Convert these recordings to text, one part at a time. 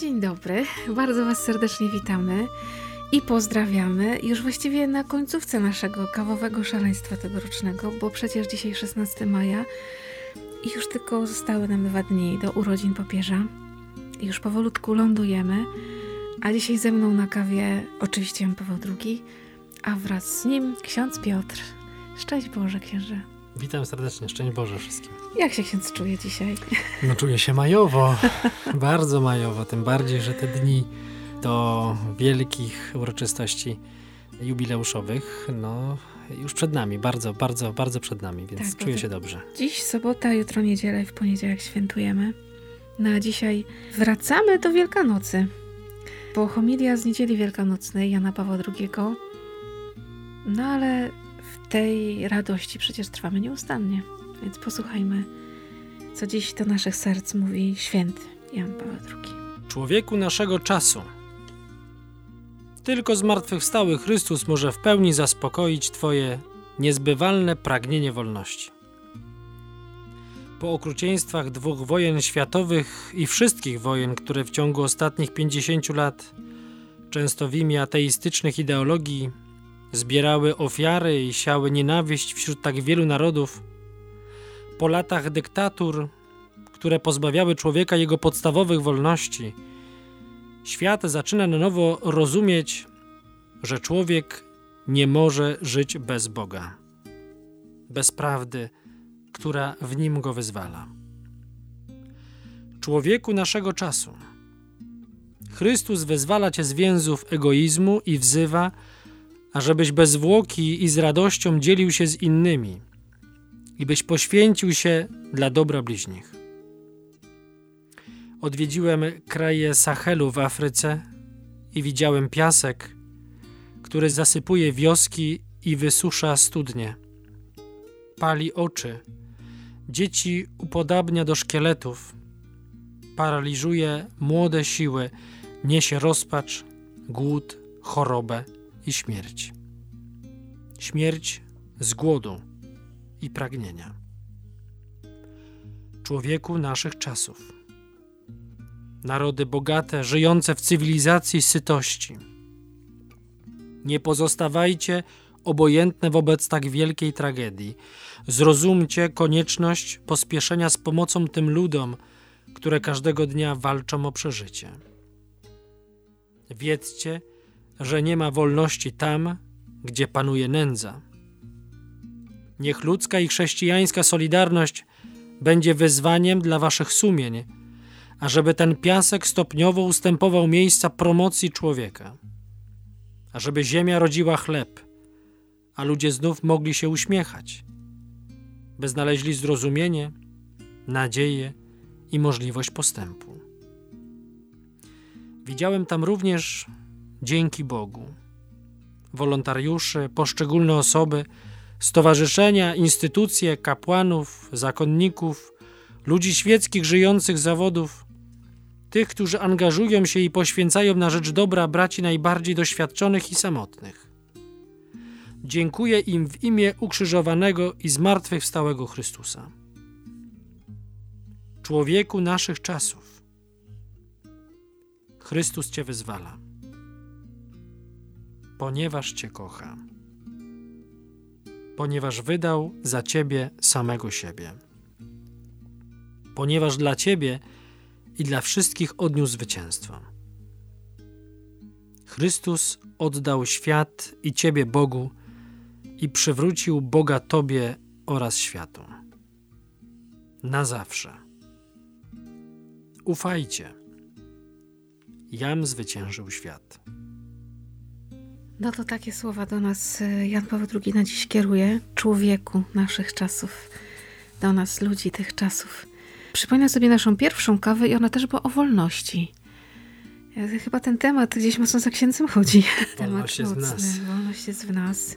Dzień dobry, bardzo Was serdecznie witamy i pozdrawiamy już właściwie na końcówce naszego kawowego szaleństwa tegorocznego, bo przecież dzisiaj 16 maja i już tylko zostały nam dwa dni do urodzin papieża. Już powolutku lądujemy, a dzisiaj ze mną na kawie oczywiście Jan Paweł II, a wraz z nim ksiądz Piotr. Szczęść Boże, księże. Witam serdecznie, szczęść Boże wszystkim. Jak się ksiądz czuje dzisiaj? No czuję się majowo, bardzo majowo, tym bardziej, że te dni do wielkich uroczystości jubileuszowych, no już przed nami, bardzo, bardzo, bardzo przed nami, więc Tak, czuję się dobrze. Dziś sobota, jutro niedziela i w poniedziałek świętujemy. No a dzisiaj wracamy do Wielkanocy. Bo homilia z niedzieli wielkanocnej Jana Pawła II. No ale w tej radości przecież trwamy nieustannie. Więc posłuchajmy, co dziś do naszych serc mówi święty Jan Paweł II. Człowieku naszego czasu. Tylko zmartwychwstały Chrystus może w pełni zaspokoić Twoje niezbywalne pragnienie wolności. Po okrucieństwach dwóch wojen światowych i wszystkich wojen, które w ciągu ostatnich 50 lat, często w imię ateistycznych ideologii, zbierały ofiary i siały nienawiść wśród tak wielu narodów, po latach dyktatur, które pozbawiały człowieka jego podstawowych wolności, świat zaczyna na nowo rozumieć, że człowiek nie może żyć bez Boga, bez prawdy, która w nim go wyzwala. Człowieku naszego czasu, Chrystus wyzwala cię z więzów egoizmu i wzywa, ażebyś bez zwłoki i z radością dzielił się z innymi i byś poświęcił się dla dobra bliźnich. Odwiedziłem kraje Sahelu w Afryce i widziałem piasek, który zasypuje wioski i wysusza studnie. Pali oczy, dzieci upodabnia do szkieletów, paraliżuje młode siły, niesie rozpacz, głód, chorobę i śmierć. Śmierć z głodu i pragnienia. Człowieku naszych czasów. Narody bogate, żyjące w cywilizacji sytości. Nie pozostawajcie obojętne wobec tak wielkiej tragedii. Zrozumcie konieczność pospieszenia z pomocą tym ludom, które każdego dnia walczą o przeżycie. Wiedzcie, że nie ma wolności tam, gdzie panuje nędza. Niech ludzka i chrześcijańska solidarność będzie wyzwaniem dla waszych sumień, ażeby ten piasek stopniowo ustępował miejsca promocji człowieka, ażeby ziemia rodziła chleb, a ludzie znów mogli się uśmiechać, by znaleźli zrozumienie, nadzieję i możliwość postępu. Widziałem tam również dzięki Bogu. Wolontariusze, poszczególne osoby, stowarzyszenia, instytucje, kapłanów, zakonników, ludzi świeckich żyjących zawodów, tych, którzy angażują się i poświęcają na rzecz dobra braci najbardziej doświadczonych i samotnych. Dziękuję im w imię ukrzyżowanego i zmartwychwstałego Chrystusa. Człowieku naszych czasów, Chrystus Cię wyzwala, ponieważ Cię kocha, ponieważ wydał za Ciebie samego siebie, ponieważ dla Ciebie i dla wszystkich odniósł zwycięstwo. Chrystus oddał świat i Ciebie Bogu i przywrócił Boga Tobie oraz światu. Na zawsze. Ufajcie. Jam zwyciężył świat. No to takie słowa do nas e, Jan Paweł II na dziś kieruje. Człowieku naszych czasów. Do nas, ludzi tych czasów. Przypomnę sobie naszą pierwszą kawę i ona też była o wolności. Chyba ten temat gdzieś mocno za księdzem chodzi. Wolność temat jest w nas. Wolność jest w nas.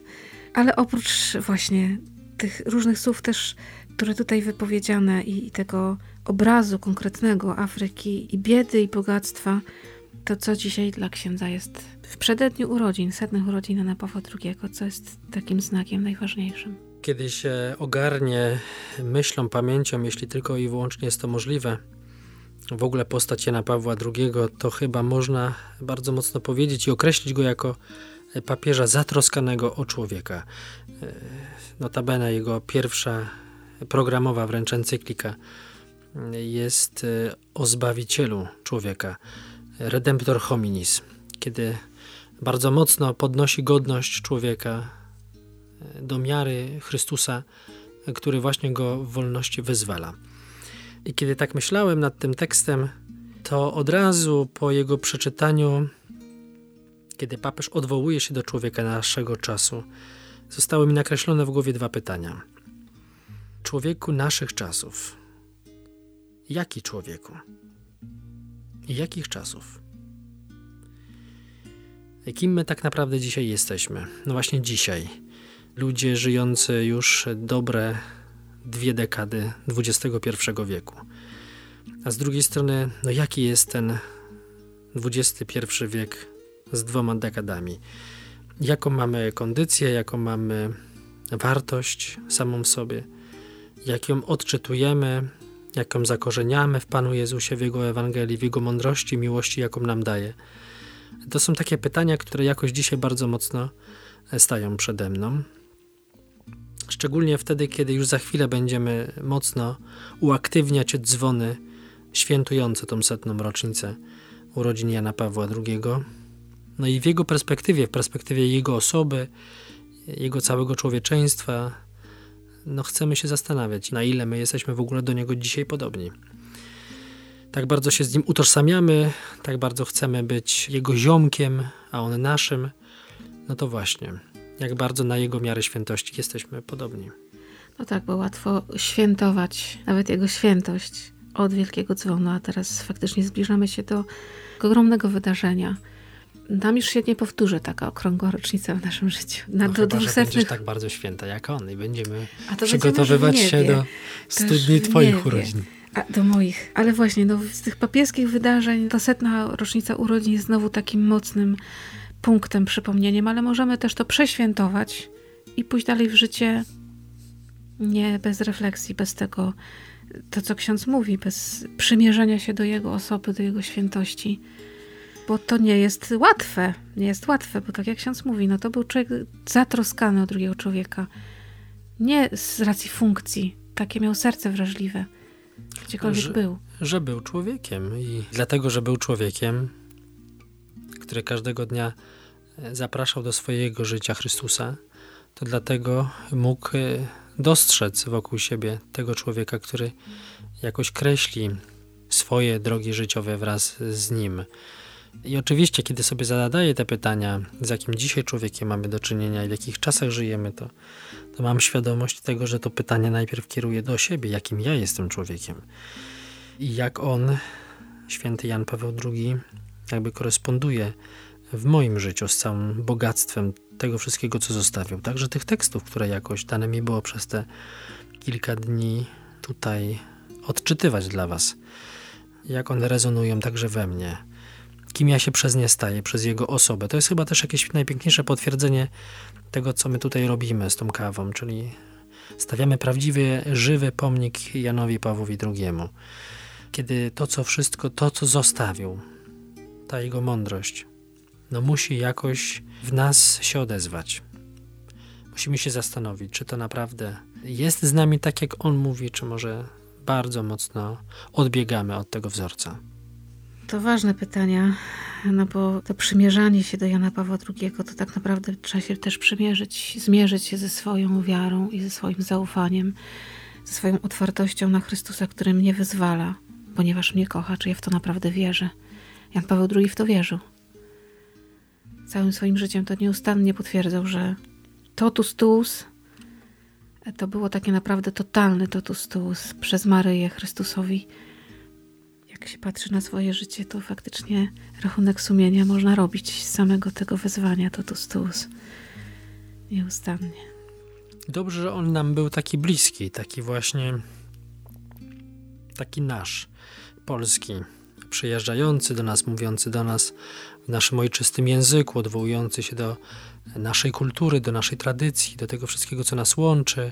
Ale oprócz właśnie tych różnych słów też, które tutaj wypowiedziane i, i tego obrazu konkretnego Afryki i biedy i bogactwa, to co dzisiaj dla księdza jest w przededniu urodzin, setnych urodzin Jana Pawła II, co jest takim znakiem najważniejszym? Kiedy się ogarnie myślą, pamięcią, jeśli tylko i wyłącznie jest to możliwe, w ogóle postać Jana Pawła II, to chyba można bardzo mocno powiedzieć i określić go jako papieża zatroskanego o człowieka. Notabene jego pierwsza programowa wręcz encyklika jest o zbawicielu człowieka, Redemptor hominis, kiedy bardzo mocno podnosi godność człowieka do miary Chrystusa, który właśnie go w wolności wyzwala. I kiedy tak myślałem nad tym tekstem, to od razu po jego przeczytaniu, kiedy papież odwołuje się do człowieka naszego czasu, zostały mi nakreślone w głowie dwa pytania. Człowieku naszych czasów. Jaki człowieku? Jakich czasów? Kim my tak naprawdę dzisiaj jesteśmy? No właśnie dzisiaj. Ludzie żyjący już dobre dwie dekady XXI wieku. A z drugiej strony, no jaki jest ten XXI wiek z dwoma dekadami? Jaką mamy kondycję, jaką mamy wartość samą w sobie, jak ją odczytujemy, jak ją zakorzeniamy w Panu Jezusie, w Jego Ewangelii, w Jego mądrości, miłości, jaką nam daje. To są takie pytania, które jakoś dzisiaj bardzo mocno stają przede mną. Szczególnie wtedy, kiedy już za chwilę będziemy mocno uaktywniać dzwony świętujące tą setną rocznicę urodzin Jana Pawła II. No i w jego perspektywie, w perspektywie jego osoby, jego całego człowieczeństwa, no chcemy się zastanawiać, na ile my jesteśmy w ogóle do niego dzisiaj podobni. Tak bardzo się z nim utożsamiamy, tak bardzo chcemy być jego ziomkiem, a on naszym. No to właśnie, jak bardzo na jego miarę świętości jesteśmy podobni. No tak, bo łatwo świętować nawet jego świętość od wielkiego dzwonu, a teraz faktycznie zbliżamy się do ogromnego wydarzenia. Nam już się nie powtórzy taka okrągła rocznica w naszym życiu. Na no do chyba, dwusetnych... tak bardzo święta jak on i będziemy przygotowywać się do stu dni twoich urodzin. A, do moich. Ale właśnie, no, z tych papieskich wydarzeń ta setna rocznica urodzin jest znowu takim mocnym punktem, przypomnieniem, ale możemy też to przeświętować i pójść dalej w życie nie bez refleksji, bez tego, to co ksiądz mówi, bez przymierzenia się do jego osoby, do jego świętości. Bo to nie jest łatwe, nie jest łatwe, bo tak jak ksiądz mówi, no to był człowiek zatroskany o drugiego człowieka. Nie z racji funkcji, takie miał serce wrażliwe, gdziekolwiek że, był. Że był człowiekiem i dlatego, że był człowiekiem, który każdego dnia e, zapraszał do swojego życia Chrystusa, to dlatego mógł e, dostrzec wokół siebie tego człowieka, który jakoś kreśli swoje drogi życiowe wraz z nim. I oczywiście, kiedy sobie zadaję te pytania, z jakim dzisiaj człowiekiem mamy do czynienia i w jakich czasach żyjemy, to, to mam świadomość tego, że to pytanie najpierw kieruję do siebie, jakim ja jestem człowiekiem. I jak on, święty Jan Paweł II, jakby koresponduje w moim życiu z całym bogactwem tego wszystkiego, co zostawił. Także tych tekstów, które jakoś dane mi było przez te kilka dni tutaj odczytywać dla Was. Jak one rezonują także we mnie. Kim ja się przez nie staję, przez jego osobę. To jest chyba też jakieś najpiękniejsze potwierdzenie tego, co my tutaj robimy z tą kawą, czyli stawiamy prawdziwy, żywy pomnik Janowi Pawłowi II. Kiedy to, co wszystko, to, co zostawił, ta jego mądrość, no musi jakoś w nas się odezwać. Musimy się zastanowić, czy to naprawdę jest z nami tak, jak on mówi, czy może bardzo mocno odbiegamy od tego wzorca. To ważne pytania, no bo to przymierzanie się do Jana Pawła II to tak naprawdę trzeba się też przymierzyć, zmierzyć się ze swoją wiarą i ze swoim zaufaniem, ze swoją otwartością na Chrystusa, który mnie wyzwala, ponieważ mnie kocha, czy ja w to naprawdę wierzę. Jan Paweł II w to wierzył. Całym swoim życiem to nieustannie potwierdzał, że totus tuus to było takie naprawdę totalny totus tuus przez Maryję Chrystusowi jak się patrzy na swoje życie, to faktycznie rachunek sumienia można robić z samego tego wezwania totus tuus. Nieustannie. Dobrze, że on nam był taki bliski, taki właśnie taki nasz, polski, przyjeżdżający do nas, mówiący do nas w naszym ojczystym języku, odwołujący się do naszej kultury, do naszej tradycji, do tego wszystkiego, co nas łączy,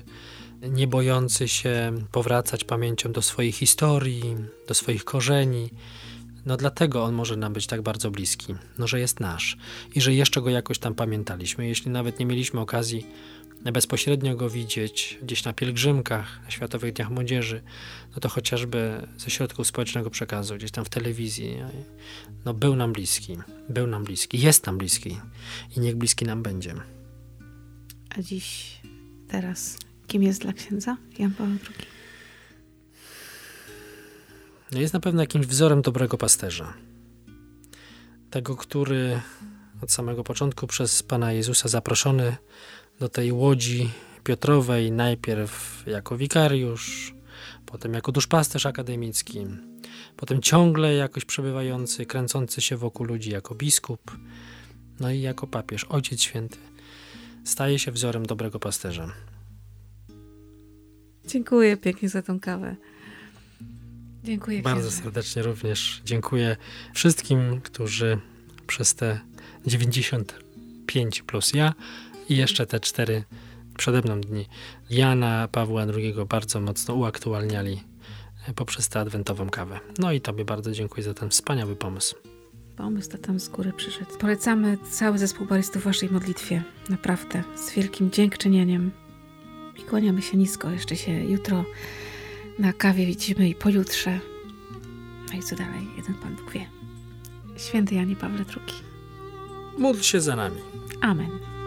nie bojący się powracać pamięcią do swojej historii, do swoich korzeni. No dlatego on może nam być tak bardzo bliski, no że jest nasz i że jeszcze go jakoś tam pamiętaliśmy. Jeśli nawet nie mieliśmy okazji bezpośrednio go widzieć gdzieś na pielgrzymkach, na Światowych Dniach Młodzieży, no to chociażby ze środków społecznego przekazu, gdzieś tam w telewizji, no był nam bliski, był nam bliski, jest nam bliski i niech bliski nam będzie. A dziś, teraz Kim jest dla księdza Jan Paweł II? No jest na pewno jakimś wzorem dobrego pasterza. Tego, który od samego początku przez Pana Jezusa zaproszony do tej łodzi Piotrowej, najpierw jako wikariusz, potem jako duszpasterz akademicki, potem ciągle jakoś przebywający, kręcący się wokół ludzi jako biskup, no i jako papież, Ojciec Święty, staje się wzorem dobrego pasterza. Dziękuję pięknie za tą kawę. Dziękuję. Bardzo księdze. serdecznie również dziękuję wszystkim, którzy przez te 95 plus ja i jeszcze te cztery przede mną dni Jana Pawła II bardzo mocno uaktualniali poprzez tę adwentową kawę. No i Tobie bardzo dziękuję za ten wspaniały pomysł. Pomysł to tam z góry przyszedł. Polecamy cały zespół baristów Waszej modlitwie. Naprawdę, z wielkim dziękczynieniem i kłaniamy się nisko. Jeszcze się jutro na kawie widzimy i pojutrze. No i co dalej? Jeden Pan Bóg wie. Święty Janie Pawle II. Módl się za nami. Amen.